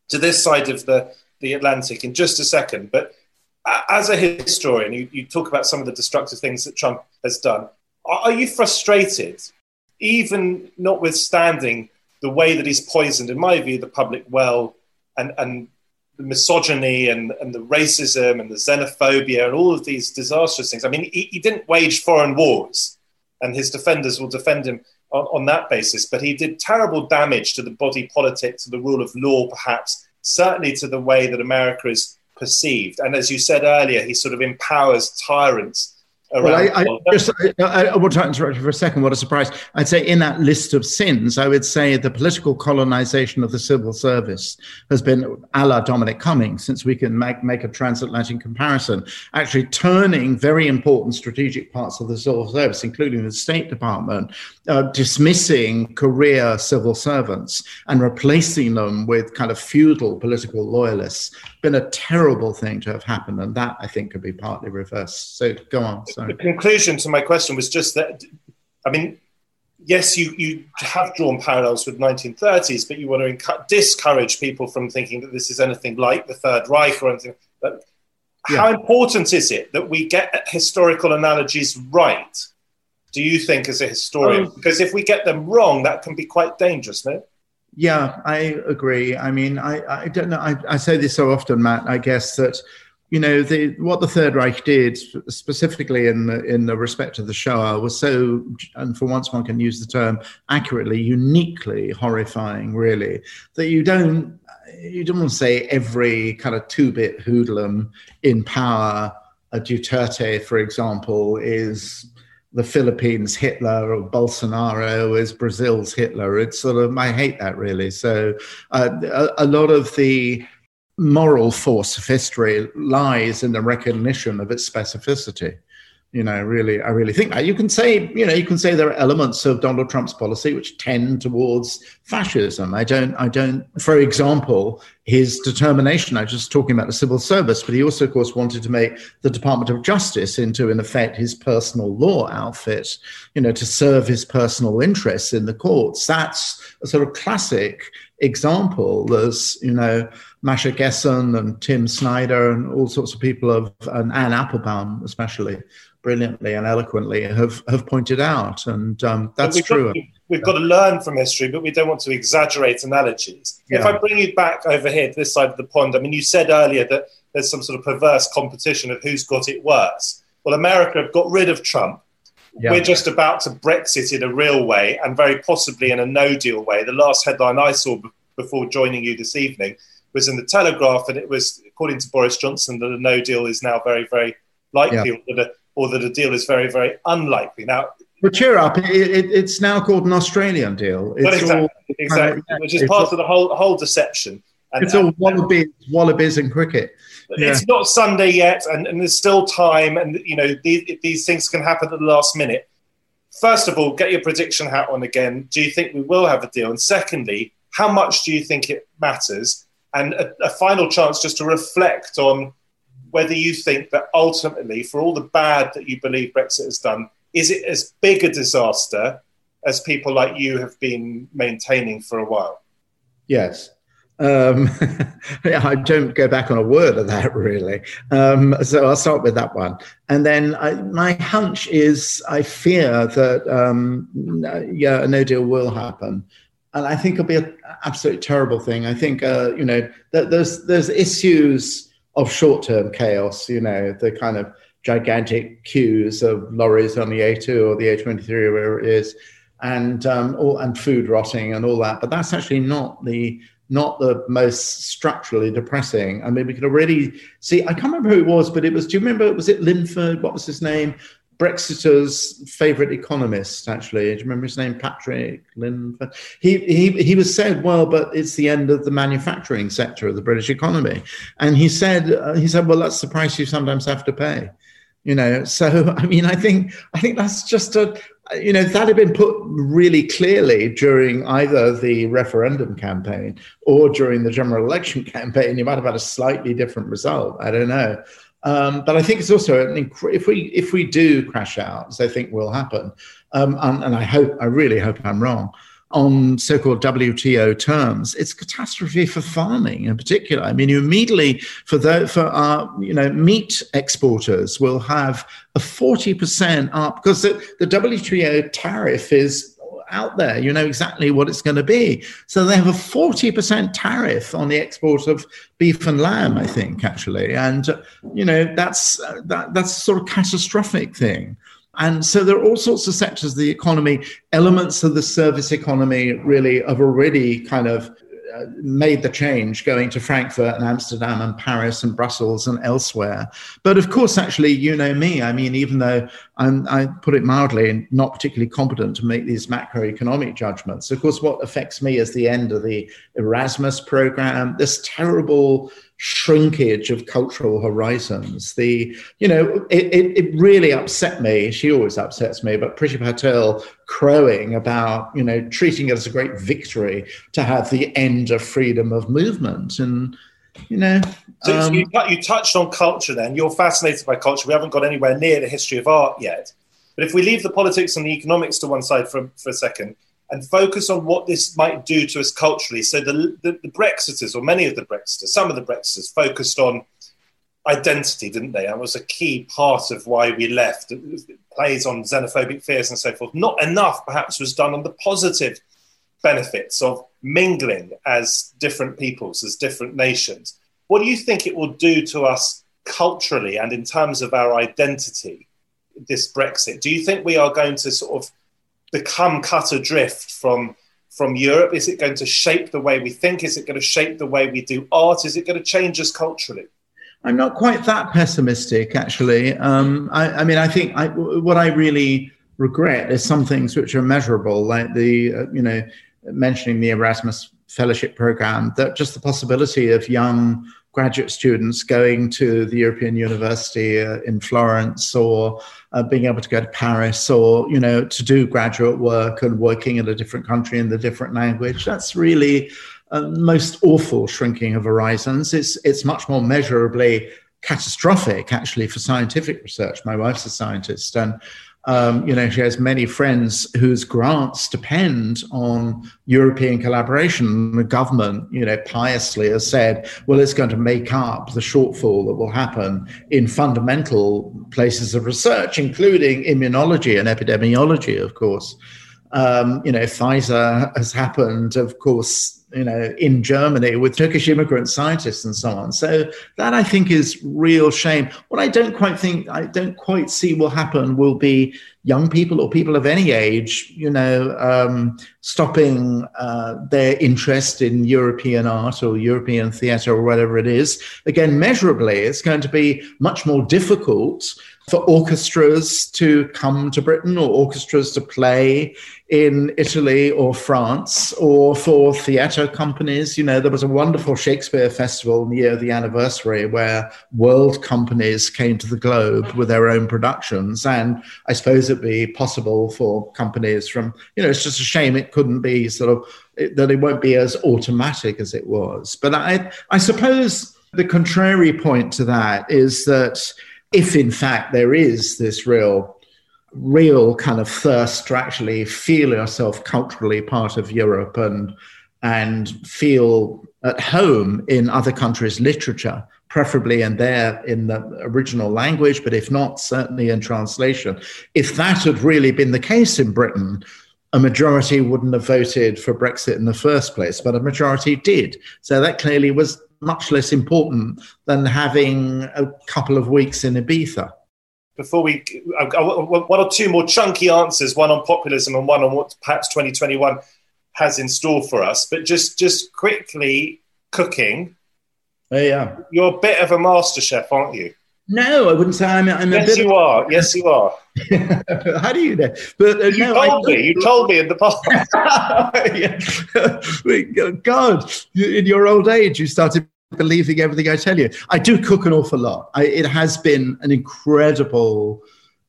to this side of the, the Atlantic in just a second. But as a historian, you, you talk about some of the destructive things that Trump has done. Are, are you frustrated, even notwithstanding the way that he's poisoned, in my view, the public well and, and the misogyny and, and the racism and the xenophobia and all of these disastrous things? I mean, he, he didn't wage foreign wars, and his defenders will defend him on, on that basis. But he did terrible damage to the body politic, to the rule of law, perhaps, certainly to the way that America is perceived. And as you said earlier, he sort of empowers tyrants well, I, I just I, I want to interrupt you for a second. What a surprise! I'd say in that list of sins, I would say the political colonization of the civil service has been a la Dominic Cummings, since we can make, make a transatlantic comparison, actually turning very important strategic parts of the civil service, including the State Department, uh, dismissing career civil servants and replacing them with kind of feudal political loyalists. Been a terrible thing to have happened, and that I think could be partly reversed. So go on. The conclusion to my question was just that, I mean, yes, you, you have drawn parallels with 1930s, but you want to discourage people from thinking that this is anything like the Third Reich or anything. But yeah. how important is it that we get historical analogies right? Do you think, as a historian? Um, because if we get them wrong, that can be quite dangerous, no? Yeah, I agree. I mean, I, I don't know. I, I say this so often, Matt. I guess that you know, the, what the Third Reich did, specifically in the in the respect of the Shoah, was so, and for once one can use the term accurately, uniquely horrifying, really, that you don't you don't want to say every kind of two-bit hoodlum in power, a Duterte, for example, is the Philippines Hitler or Bolsonaro is Brazil's Hitler. It's sort of I hate that really. So uh, a, a lot of the moral force of history lies in the recognition of its specificity. You know, really, I really think that you can say, you know, you can say there are elements of Donald Trump's policy which tend towards fascism. I don't, I don't. For example, his determination. I was just talking about the civil service, but he also, of course, wanted to make the Department of Justice into, in effect, his personal law outfit. You know, to serve his personal interests in the courts. That's a sort of classic example. There's, you know, Masha Gessen and Tim Snyder and all sorts of people of and Anne Applebaum especially brilliantly and eloquently have have pointed out, and um, that's we've true. Got, we've got to learn from history, but we don't want to exaggerate analogies. Yeah. If I bring you back over here to this side of the pond, I mean, you said earlier that there's some sort of perverse competition of who's got it worse. Well, America have got rid of Trump. Yeah. We're just about to Brexit in a real way and very possibly in a no deal way. The last headline I saw b- before joining you this evening was in the Telegraph, and it was, according to Boris Johnson, that a no deal is now very, very likely, yeah. that a, or, that a, deal is very, very unlikely. Now, but cheer up, it, it, it's now called an Australian deal. It's exactly, all, exactly, uh, which is part all, of the whole whole deception. And, it's all wallabies, wallabies and cricket yeah. it's not Sunday yet, and, and, there's still time, and you know these, these things can happen at the last minute. First of all, get your prediction hat on again. Do you think we will have a deal? And secondly, how much do you think it matters? And a, a final chance just to reflect on whether you think that ultimately, for all the bad that you believe Brexit has done, is it as big a disaster as people like you have been maintaining for a while? Yes. Um, I don't go back on a word of that really. Um, so I'll start with that one. And then I, my hunch is I fear that, um, yeah, a no deal will happen. And I think it'll be an absolutely terrible thing. I think, uh, you know, that there's, there's issues of short term chaos, you know, the kind of gigantic queues of lorries on the A2 or the A23 or wherever it is, and, um, all, and food rotting and all that. But that's actually not the not the most structurally depressing. I mean, we could already see, I can't remember who it was, but it was, do you remember, was it Linford? What was his name? Brexiter's favorite economist, actually. Do you remember his name? Patrick Linford. He, he, he was said, well, but it's the end of the manufacturing sector of the British economy. And he said, uh, he said, well, that's the price you sometimes have to pay you know so i mean i think i think that's just a you know that had been put really clearly during either the referendum campaign or during the general election campaign you might have had a slightly different result i don't know um, but i think it's also inc- if we if we do crash out as i think will happen um, and, and i hope i really hope i'm wrong on so-called WTO terms, it's catastrophe for farming in particular. I mean, you immediately for the for our you know meat exporters will have a forty percent up because the, the WTO tariff is out there. You know exactly what it's going to be. So they have a forty percent tariff on the export of beef and lamb. I think actually, and you know that's uh, that that's a sort of catastrophic thing. And so there are all sorts of sectors of the economy, elements of the service economy really have already kind of uh, made the change going to Frankfurt and Amsterdam and Paris and Brussels and elsewhere. But of course, actually, you know me. I mean, even though I'm, I put it mildly, and not particularly competent to make these macroeconomic judgments, of course, what affects me is the end of the Erasmus program, this terrible shrinkage of cultural horizons. The, you know, it, it, it, really upset me. She always upsets me, but Priti Patel crowing about, you know, treating it as a great victory to have the end of freedom of movement. And, you know. So, um, you, you touched on culture then. You're fascinated by culture. We haven't got anywhere near the history of art yet. But if we leave the politics and the economics to one side for, for a second, and focus on what this might do to us culturally. So the, the, the, Brexiters, or many of the Brexiters, some of the Brexiters focused on identity, didn't they? That was a key part of why we left. It, plays on xenophobic fears and so forth. Not enough, perhaps, was done on the positive benefits of mingling as different peoples, as different nations. What do you think it will do to us culturally and in terms of our identity, this Brexit? Do you think we are going to sort of become cut adrift from from Europe? Is it going to shape the way we think? Is it going to shape the way we do art? Is it going to change us culturally? I'm not quite that pessimistic, actually. Um, I, I, mean, I think I, what I really regret is some things which are measurable, like the, uh, you know, mentioning the Erasmus Fellowship Program, that just the possibility of young graduate students going to the European University uh, in Florence or uh, being able to go to Paris or, you know, to do graduate work and working in a different country in the different language. That's really uh, most awful shrinking of horizons. It's, it's much more measurably catastrophic, actually, for scientific research. My wife's a scientist, and Um, you know, she has many friends whose grants depend on European collaboration. The government, you know, piously has said, well, it's going to make up the shortfall that will happen in fundamental places of research, including immunology and epidemiology, of course. Um, you know, Pfizer has happened, of course, you know, in Germany with Turkish immigrant scientists and so on. So that I think is real shame. What I don't quite think, I don't quite see will happen will be young people or people of any age, you know, um, stopping uh, their interest in European art or European theatre or whatever it is. Again, measurably, it's going to be much more difficult for orchestras to come to Britain or orchestras to play in Italy or France or for theatre companies. You know, there was a wonderful Shakespeare festival in the year of the anniversary where world companies came to the globe with their own productions. And I suppose it'd be possible for companies from, you know, it's just a shame it couldn't be sort of, that it won't be as automatic as it was. But I, I suppose the contrary point to that is that if in fact there is this real real kind of thirst to actually feel yourself culturally part of Europe and and feel at home in other countries' literature, preferably in there in the original language, but if not, certainly in translation. If that had really been the case in Britain, a majority wouldn't have voted for Brexit in the first place, but a majority did. So that clearly was much less important than having a couple of weeks in Ibiza before we one or two more chunky answers, one on populism and one on what perhaps 2021 has in store for us. But just just quickly, cooking. Oh, yeah, you're a bit of a master chef, aren't you? No, I wouldn't say I'm. I'm yes, you of... are. Yes, you are. How do you know? But uh, you no, told I... me. You told me in the past. God, in your old age, you started believing everything I tell you. I do cook an awful lot. I, it has been an incredible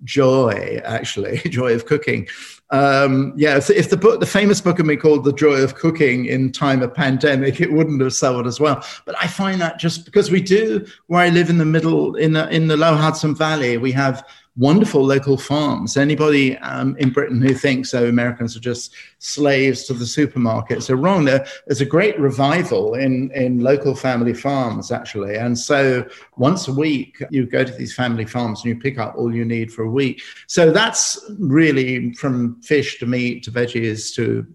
joy, actually, joy of cooking. Um, yeah, if, if, the book, the famous book of me called "The Joy of Cooking" in time of pandemic, it wouldn't have sold as well. But I find that just because we do, where I live in the middle, in the in the Low Hudson Valley, we have wonderful local farms. Anybody um, in Britain who thinks oh, Americans are just slaves to the supermarkets are wrong. There, there's a great revival in, in local family farms, actually. And so once a week, you go to these family farms and you pick up all you need for a week. So that's really from fish to meat to veggies to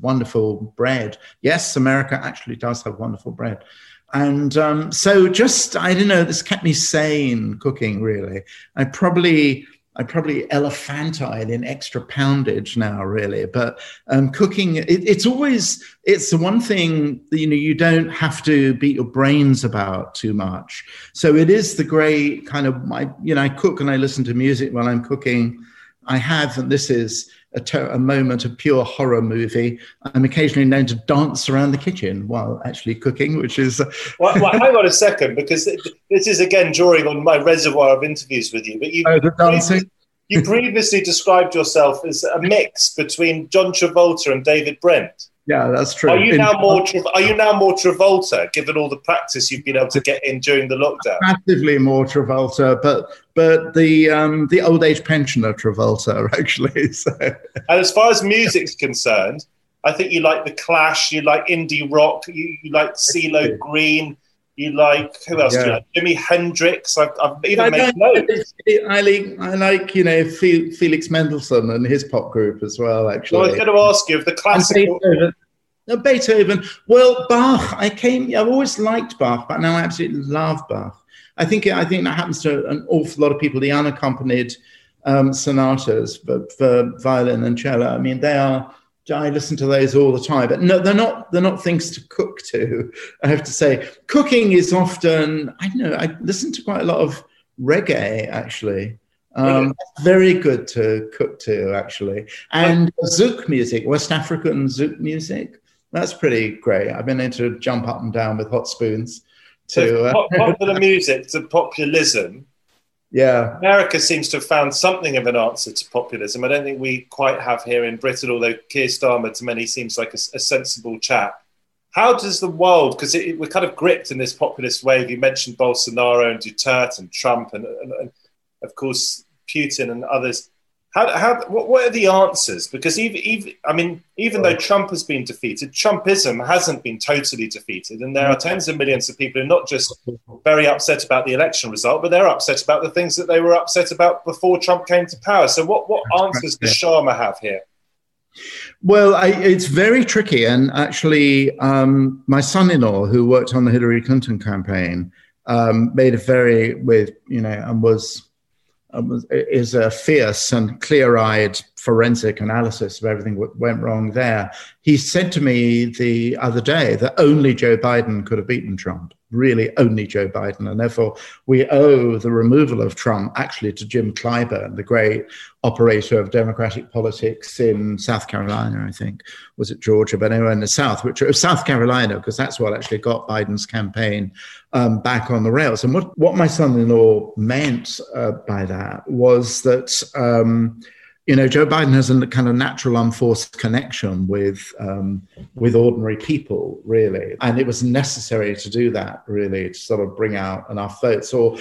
wonderful bread. Yes, America actually does have wonderful bread. And um, so just, I don't know, this kept me sane cooking, really. I probably, I probably elephantine in extra poundage now, really. But um, cooking, it, it's always, it's the one thing that, you know, you don't have to beat your brains about too much. So it is the great kind of, my, you know, I cook and I listen to music while I'm cooking. I have, and this is, a, ter- a, moment of pure horror movie. I'm occasionally known to dance around the kitchen while actually cooking, which is. Uh, well, well, hang on a second, because this is again drawing on my reservoir of interviews with you. But you, oh, the dancing. you previously described yourself as a mix between John Travolta and David Brent. Yeah, that's true. Are you in, now more? Are you now more Travolta, given all the practice you've been able to get in during the lockdown? Massively more Travolta, but but the um, the old age pensioner Travolta actually. So. And as far as music's concerned, I think you like the Clash, you like indie rock, you, you like CeeLo Green. You like who else? Yeah. Do you like? Jimi Hendrix. I've, I've even I made notes. I like I like you know Felix Mendelssohn and his pop group as well. Actually, well, I was going to ask you if the classical. Beethoven. No, Beethoven. Well, Bach. I came. I've always liked Bach, but now I absolutely love Bach. I think I think that happens to an awful lot of people. The unaccompanied um, sonatas for, for violin and cello. I mean, they are I listen to those all the time, but no, they're not. They're not things to cook to. I have to say, cooking is often. I know. I listen to quite a lot of reggae actually. Um, very good to cook to actually, and zouk music, West African zouk music. That's pretty great. I've been able to jump up and down with hot spoons. To uh, popular music to populism yeah. America seems to have found something of an answer to populism. I don't think we quite have here in Britain, although Keir Starmer to many seems like a, a sensible chap. How does the world, because we're kind of gripped in this populist wave, you mentioned Bolsonaro and Duterte and Trump and, and, and of course Putin and others. How, how, what, what are the answers? Because even, even, I mean, even though Trump has been defeated, Trumpism hasn't been totally defeated, and there are tens of millions of people who are not just very upset about the election result, but they're upset about the things that they were upset about before Trump came to power. So, what, what answers does Schama have here? Well, I, it's very tricky, and actually, um, my son-in-law, who worked on the Hillary Clinton campaign, um, made a very with you know and was um, is a fierce and clear-eyed forensic analysis of everything that went wrong there. He said to me the other day that only Joe Biden could have beaten Trump really only Joe Biden. And therefore, we owe the removal of Trump actually to Jim Clyburn, the great operator of democratic politics in South Carolina, I think. Was it Georgia? But anyway, in the South, which was South Carolina, because that's what actually got Biden's campaign um, back on the rails. And what, what my son in law meant uh, by that was that. Um, you know, Joe Biden has a kind of natural unforced connection with um, with ordinary people, really, and it was necessary to do that, really, to sort of bring out enough votes. Or,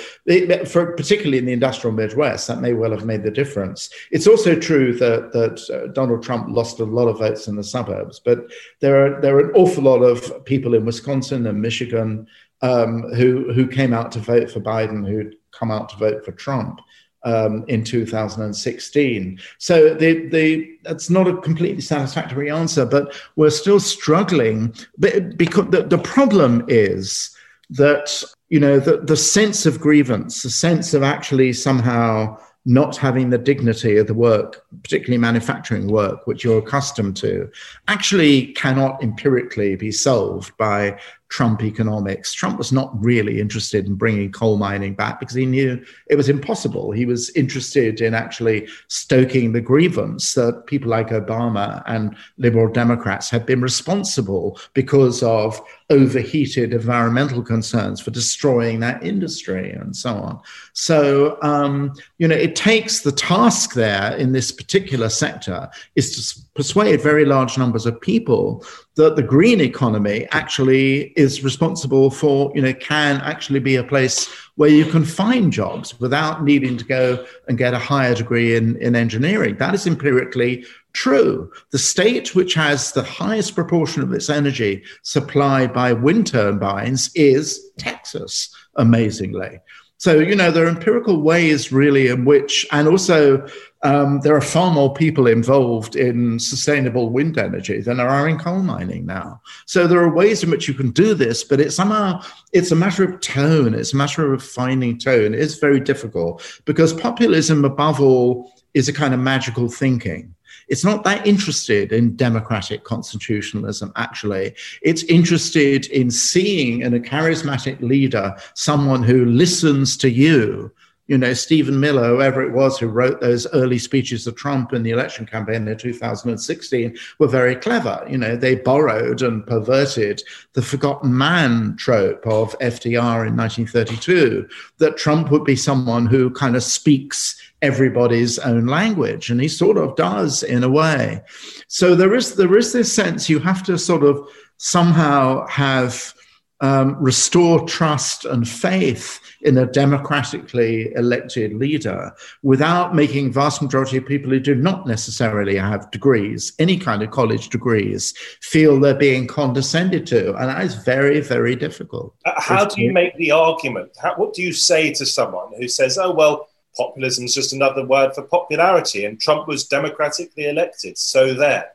for particularly in the industrial Midwest, that may well have made the difference. It's also true that that uh, Donald Trump lost a lot of votes in the suburbs, but there are there are an awful lot of people in Wisconsin and Michigan um, who who came out to vote for Biden, who'd come out to vote for Trump um, in 2016. So the, the, that's not a completely satisfactory answer, but we're still struggling. But because the, the problem is that you know the, the sense of grievance, the sense of actually somehow not having the dignity of the work, particularly manufacturing work, which you're accustomed to, actually cannot empirically be solved by Trump economics. Trump was not really interested in bringing coal mining back because he knew it was impossible. He was interested in actually stoking the grievance that people like Obama and liberal Democrats had been responsible because of overheated environmental concerns for destroying that industry and so on. So, um, you know, it takes the task there in this particular sector is to persuade very large numbers of people that the green economy actually is responsible for, you know, can actually be a place where you can find jobs without needing to go and get a higher degree in, in engineering. That is empirically true. The state which has the highest proportion of its energy supplied by wind turbines is Texas, amazingly. So, you know, there are empirical ways really in which, and also um, there are far more people involved in sustainable wind energy than there are in coal mining now. So there are ways in which you can do this, but it's somehow, it's a matter of tone. It's a matter of finding tone. It's very difficult because populism, above all, is a kind of magical thinking. It's not that interested in democratic constitutionalism, actually. It's interested in seeing in a charismatic leader someone who listens to you you know, Stephen Miller, whoever it was who wrote those early speeches of Trump in the election campaign in 2016, were very clever. You know, they borrowed and perverted the forgotten man trope of FDR in 1932, that Trump would be someone who kind of speaks everybody's own language. And he sort of does in a way. So there is there is this sense you have to sort of somehow have um, restore trust and faith in a democratically elected leader without making vast majority of people who do not necessarily have degrees, any kind of college degrees, feel they're being condescended to. And that is very, very difficult. Uh, how do you make the argument? How, what do you say to someone who says, oh, well, populism is just another word for popularity and Trump was democratically elected, so there?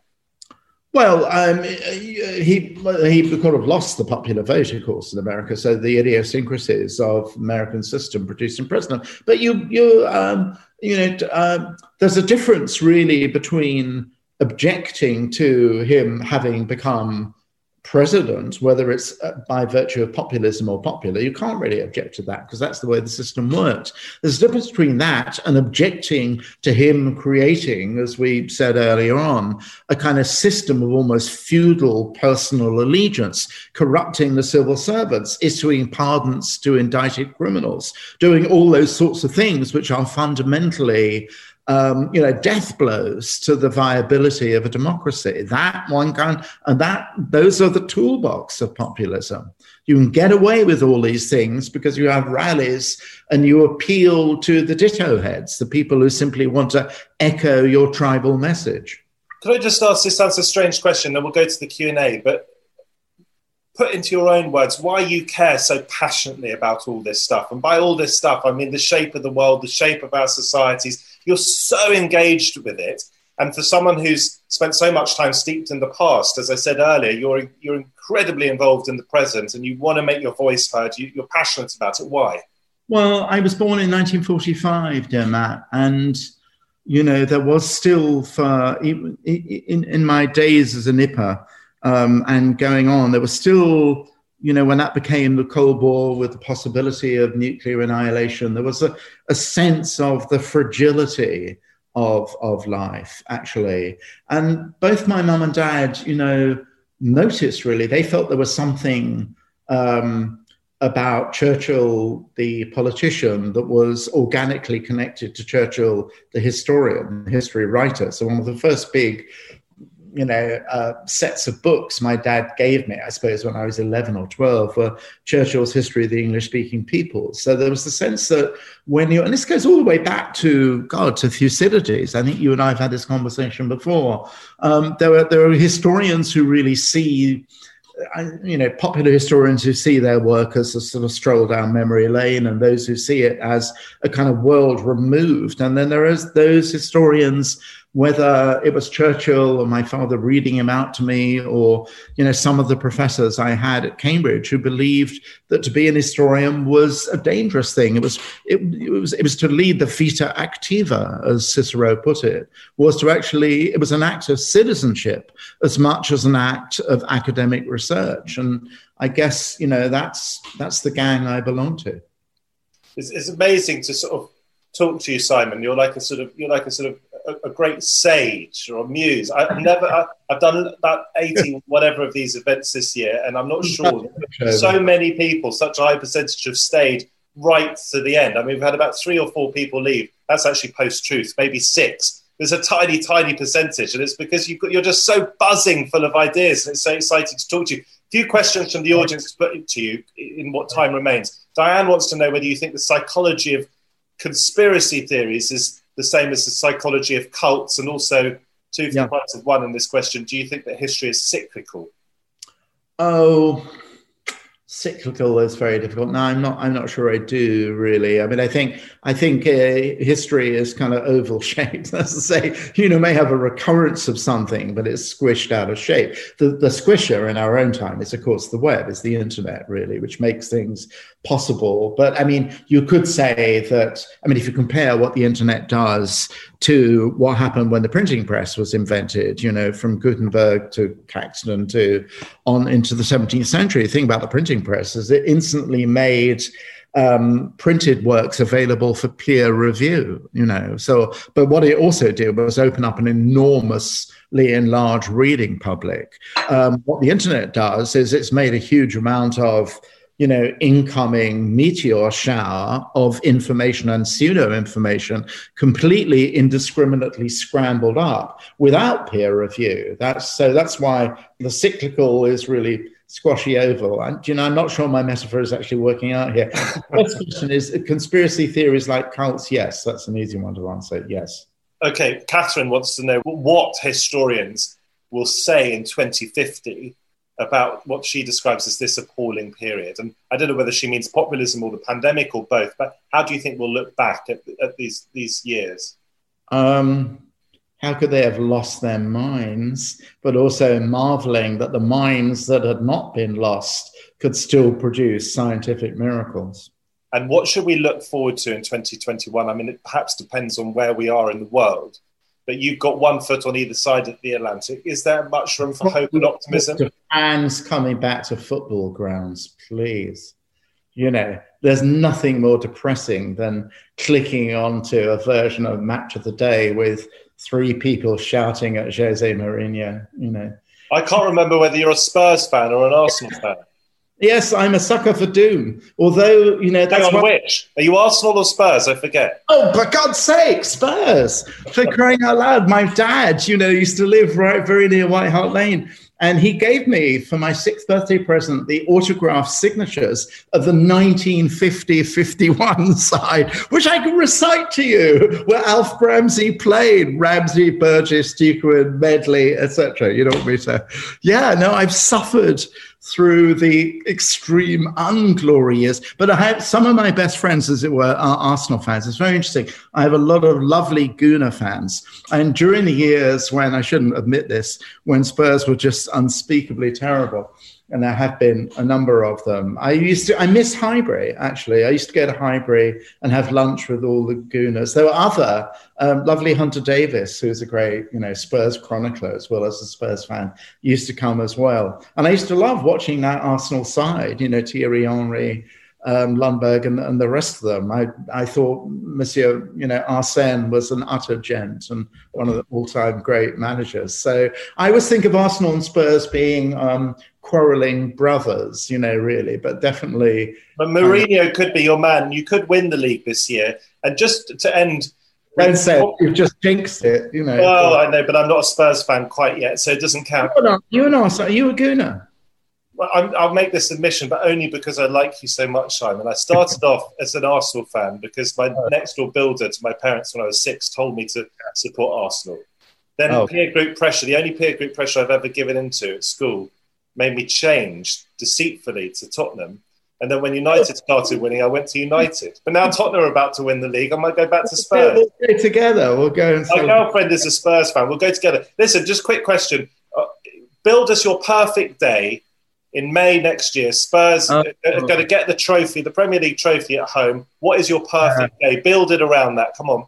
Well, um, he he kind of lost the popular vote, of course, in America. So the idiosyncrasies of American system produced him president. But you you um, you know um, there's a difference really between objecting to him having become president, whether it's uh, by virtue of populism or popular, you can't really object to that because that's the way the system works. There's a difference between that and objecting to him creating, as we said earlier on, a kind of system of almost feudal personal allegiance, corrupting the civil servants, issuing pardons to indicted criminals, doing all those sorts of things which are fundamentally um, you know, death blows to the viability of a democracy. That one kind, and that those are the toolbox of populism. You can get away with all these things because you have rallies and you appeal to the ditto heads, the people who simply want to echo your tribal message. Could I just ask this? Sounds a strange question, then we'll go to the Q and A. But put into your own words why you care so passionately about all this stuff. And by all this stuff, I mean the shape of the world, the shape of our societies. You're so engaged with it. And for someone who's spent so much time steeped in the past, as I said earlier, you're, you're incredibly involved in the present and you want to make your voice heard. You, you're passionate about it. Why? Well, I was born in 1945, dear Matt. And, you know, there was still, for in, in, my days as a nipper, um, and going on. There was still, you know, when that became the Cold War with the possibility of nuclear annihilation, there was a, a sense of the fragility of, of life, actually. And both my mum and dad, you know, noticed really, they felt there was something. Um, about Churchill, the politician, that was organically connected to Churchill, the historian, the history writer. So, one of the first big you know, uh, sets of books my dad gave me, I suppose, when I was 11 or 12, were Churchill's History of the English speaking Peoples. So there was the sense that when you, and this goes all the way back to, God, to Thucydides. I think you and I have had this conversation before. Um, there, are, there are historians who really see, uh, you know, popular historians who see their work as a sort of stroll down memory lane, and those who see it as a kind of world removed. And then there is those historians whether it was Churchill or my father reading him out to me, or you know some of the professors I had at Cambridge who believed that to be an historian was a dangerous thing. It was it, it was it was to lead the vita activa, as Cicero put it, was to actually it was an act of citizenship as much as an act of academic research. And I guess you know that's that's the gang I belong to. It's, it's amazing to sort of talk to you, Simon. You're like a sort of you're like a sort of a, a great sage or a muse. I, have never, I, have done about 80 whatever of these events this year, and I'm not mm, sure so many people, such a high percentage, have stayed right to the end. I mean, we've had about three or four people leave. That's actually post truth, maybe six. There's a tiny, tiny percentage, and it's because you are just so buzzing full of ideas, and it's so exciting to talk to you. A few questions from the audience to put to you in what time remains. Diane wants to know whether you think the psychology of conspiracy theories is the same as the psychology of cults, and also two yeah. parts of one in this question. Do you think that history is cyclical? Oh, cyclical is very difficult. Now, I'm not. I'm not sure I do really. I mean, I think I think uh, history is kind of oval shaped. That's to say, you know, may have a recurrence of something, but it's squished out of shape. The the squisher in our own time is, of course, the web, is the internet, really, which makes things possible. But I mean, you could say that. I mean, if you compare what the internet does to what happened when the printing press was invented, you know, from Gutenberg to Caxton to on into the 17th century. The thing about the printing press is it instantly made um, printed works available for peer review, you know. So, but what it also did was open up an enormously enlarged reading public. Um, what the internet does is it's made a huge amount of you know, incoming meteor shower of information and pseudo information completely indiscriminately scrambled up without peer review. That's so that's why the cyclical is really squashy oval. And you know, I'm not sure my metaphor is actually working out here. First question is conspiracy theories like cults? Yes, that's an easy one to answer. Yes. Okay, Catherine wants to know what historians will say in 2050 about what she describes as this appalling period. And I don't know whether she means populism or the pandemic or both, but how do you think we'll look back at, at these, these years? Um, how could they have lost their minds? But also marveling that the minds that had not been lost could still produce scientific miracles. And what should we look forward to in 2021? I mean, it perhaps depends on where we are in the world but you've got one foot on either side of the Atlantic. Is there much room for hope and optimism? Fans coming back to football grounds, please. You know, there's nothing more depressing than clicking onto a version of Match of the Day with three people shouting at Jose Mourinho. You know, I can't remember whether you're a Spurs fan or an Arsenal fan. Yes, I'm a sucker for Doom. Although, you know, that's Hang on, which? Are you Arsenal or Spurs? I forget. Oh, for God's sake, Spurs. For crying out loud. My dad, you know, used to live right very near White Hart Lane. And he gave me for my sixth birthday present the autograph signatures of the 1950 51 side, which I can recite to you, where Alf Ramsey played Ramsey, Burgess, Duquid, Medley, etc. You know what I mean? So, yeah, no, I've suffered through the extreme unglory years. But I have some of my best friends, as it were, are Arsenal fans. It's very interesting. I have a lot of lovely Gooner fans. And during the years when I shouldn't admit this, when Spurs were just unspeakably terrible, and there have been a number of them. I used to, I miss Highbury actually. I used to go to Highbury and have lunch with all the Gooners. There were other um, lovely Hunter Davies, who's a great, you know, Spurs chronicler as well as a Spurs fan, used to come as well. And I used to love watching that Arsenal side, you know, Thierry Henry, um, Ljungberg and, and, the rest of them. I, I thought Monsieur, you know, Arsene was an utter gent and one of the all-time great managers. So I always think of Arsenal and Spurs being um, quarrelling brothers, you know, really, but definitely. But Mourinho um, could be your man. You could win the league this year. And just to end. Ben said. You've just jinxed it, you know. Well, I know, but I'm not a Spurs fan quite yet, so it doesn't count. You're not. You're not. Are you a Gooner? Well, i will make this admission, but only because I like you so much, Simon. I started off as an Arsenal fan because my oh. next door builder to my parents when I was six told me to support Arsenal. Then oh. peer group pressure, the only peer group pressure I've ever given into at school, made me change deceitfully to Tottenham. And then when United started winning, I went to United. But now Tottenham are about to win the league. I might go back to Spurs. We'll go together. We'll go. And My girlfriend is a Spurs fan. We'll go together. Listen, just quick question. Uh, build us your perfect day in May next year. Spurs uh, are going to get the trophy, the Premier League trophy at home. What is your perfect day? Build it around that. Come on.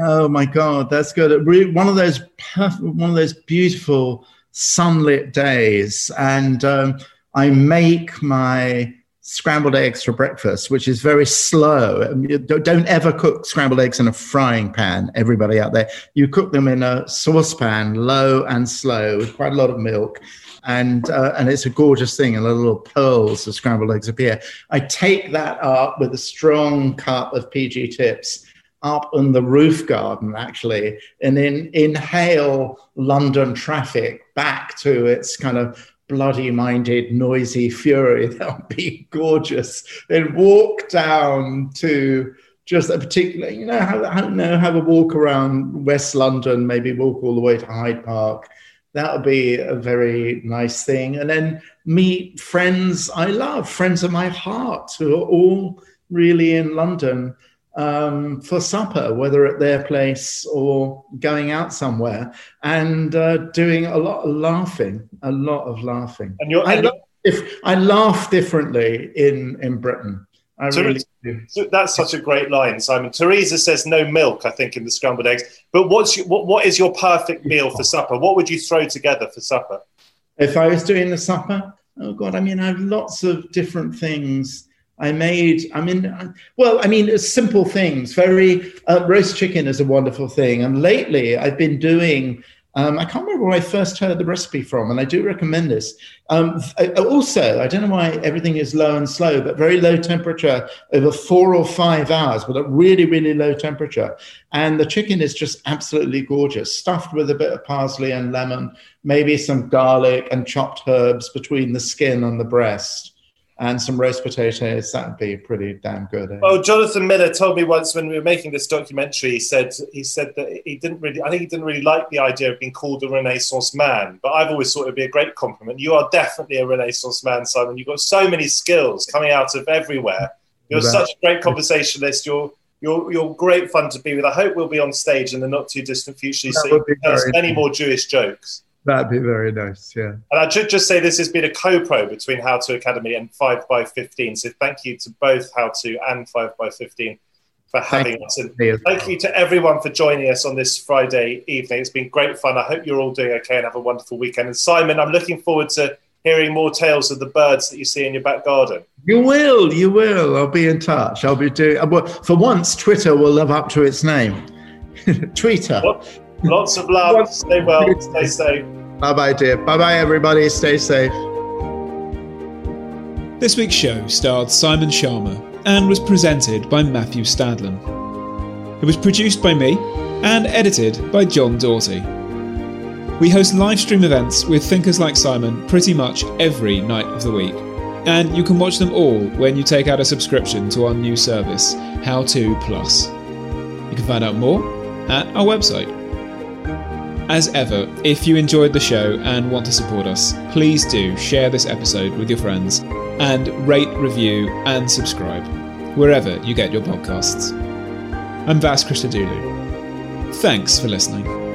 Oh my God, that's good. One of those, perfect, one of those beautiful sunlit days, and um, I make my scrambled eggs for breakfast, which is very slow. Um, don't ever cook scrambled eggs in a frying pan, everybody out there. You cook them in a saucepan, low and slow, with quite a lot of milk. And, uh, and it's a gorgeous thing, and the little pearls of scrambled eggs appear. I take that up with a strong cup of PG tips up in the roof garden actually and then inhale london traffic back to its kind of bloody minded noisy fury. That would be gorgeous. Then walk down to just a particular you know have, have, know, have a walk around west london maybe walk all the way to hyde park. That would be a very nice thing. And then meet friends i love friends of my heart who are all really in london um, for supper, whether at their place or going out somewhere, and uh, doing a lot of laughing, a lot of laughing. And you're, I, if, I laugh differently in in Britain. I really do. That's such a great line, Simon. Teresa says no milk, I think, in the scrambled eggs. But what's your, what, what is your perfect meal for supper? What would you throw together for supper? If I was doing the supper, oh God, I mean, I have lots of different things I made, I mean, well, I mean, simple things. Very uh, roast chicken is a wonderful thing. And lately, I've been doing. Um, I can't remember where I first heard the recipe from, and I do recommend this. Um, also, I don't know why everything is low and slow, but very low temperature over four or five hours, but at really, really low temperature. And the chicken is just absolutely gorgeous, stuffed with a bit of parsley and lemon, maybe some garlic and chopped herbs between the skin and the breast and some roast potatoes. That would be pretty damn good. Eh? Well, Jonathan Miller told me once when we were making this documentary, he said he said that he didn't really, I think he didn't really like the idea of being called a Renaissance man. But I've always thought it'd be a great compliment. You are definitely a Renaissance man, Simon. You've got so many skills coming out of everywhere. You're right. such a great conversationalist. You're you're, you're great fun to be with. I hope we'll be on stage in the not too distant future. So you tell us many more Jewish jokes. That'd be very nice, yeah. And I should just say this has been a co-pro between How to Academy and Five by Fifteen. So thank you to both How to and Five by Fifteen for having thank us. And thank well. you to everyone for joining us on this Friday evening. It's been great fun. I hope you're all doing okay and have a wonderful weekend. And Simon, I'm looking forward to hearing more tales of the birds that you see in your back garden. You will, you will. I'll be in touch. I'll be doing. Uh, well, for once, Twitter will live up to its name. Twitter. Lots of love. Stay well. Stay safe. Bye bye, dear. Bye bye, everybody. Stay safe. This week's show starred Simon Schama and was presented by Matthew Stadlen. It was produced by me and edited by John Doughty. We host live stream events with thinkers like Simon pretty much every night of the week, and you can watch them all when you take out a subscription to our new service, How To Plus. You can find out more at our website. As ever, if you enjoyed the show and want to support us, please do share this episode with your friends and rate, review, and subscribe wherever you get your podcasts. I'm Vas Christodoulou. Thanks for listening.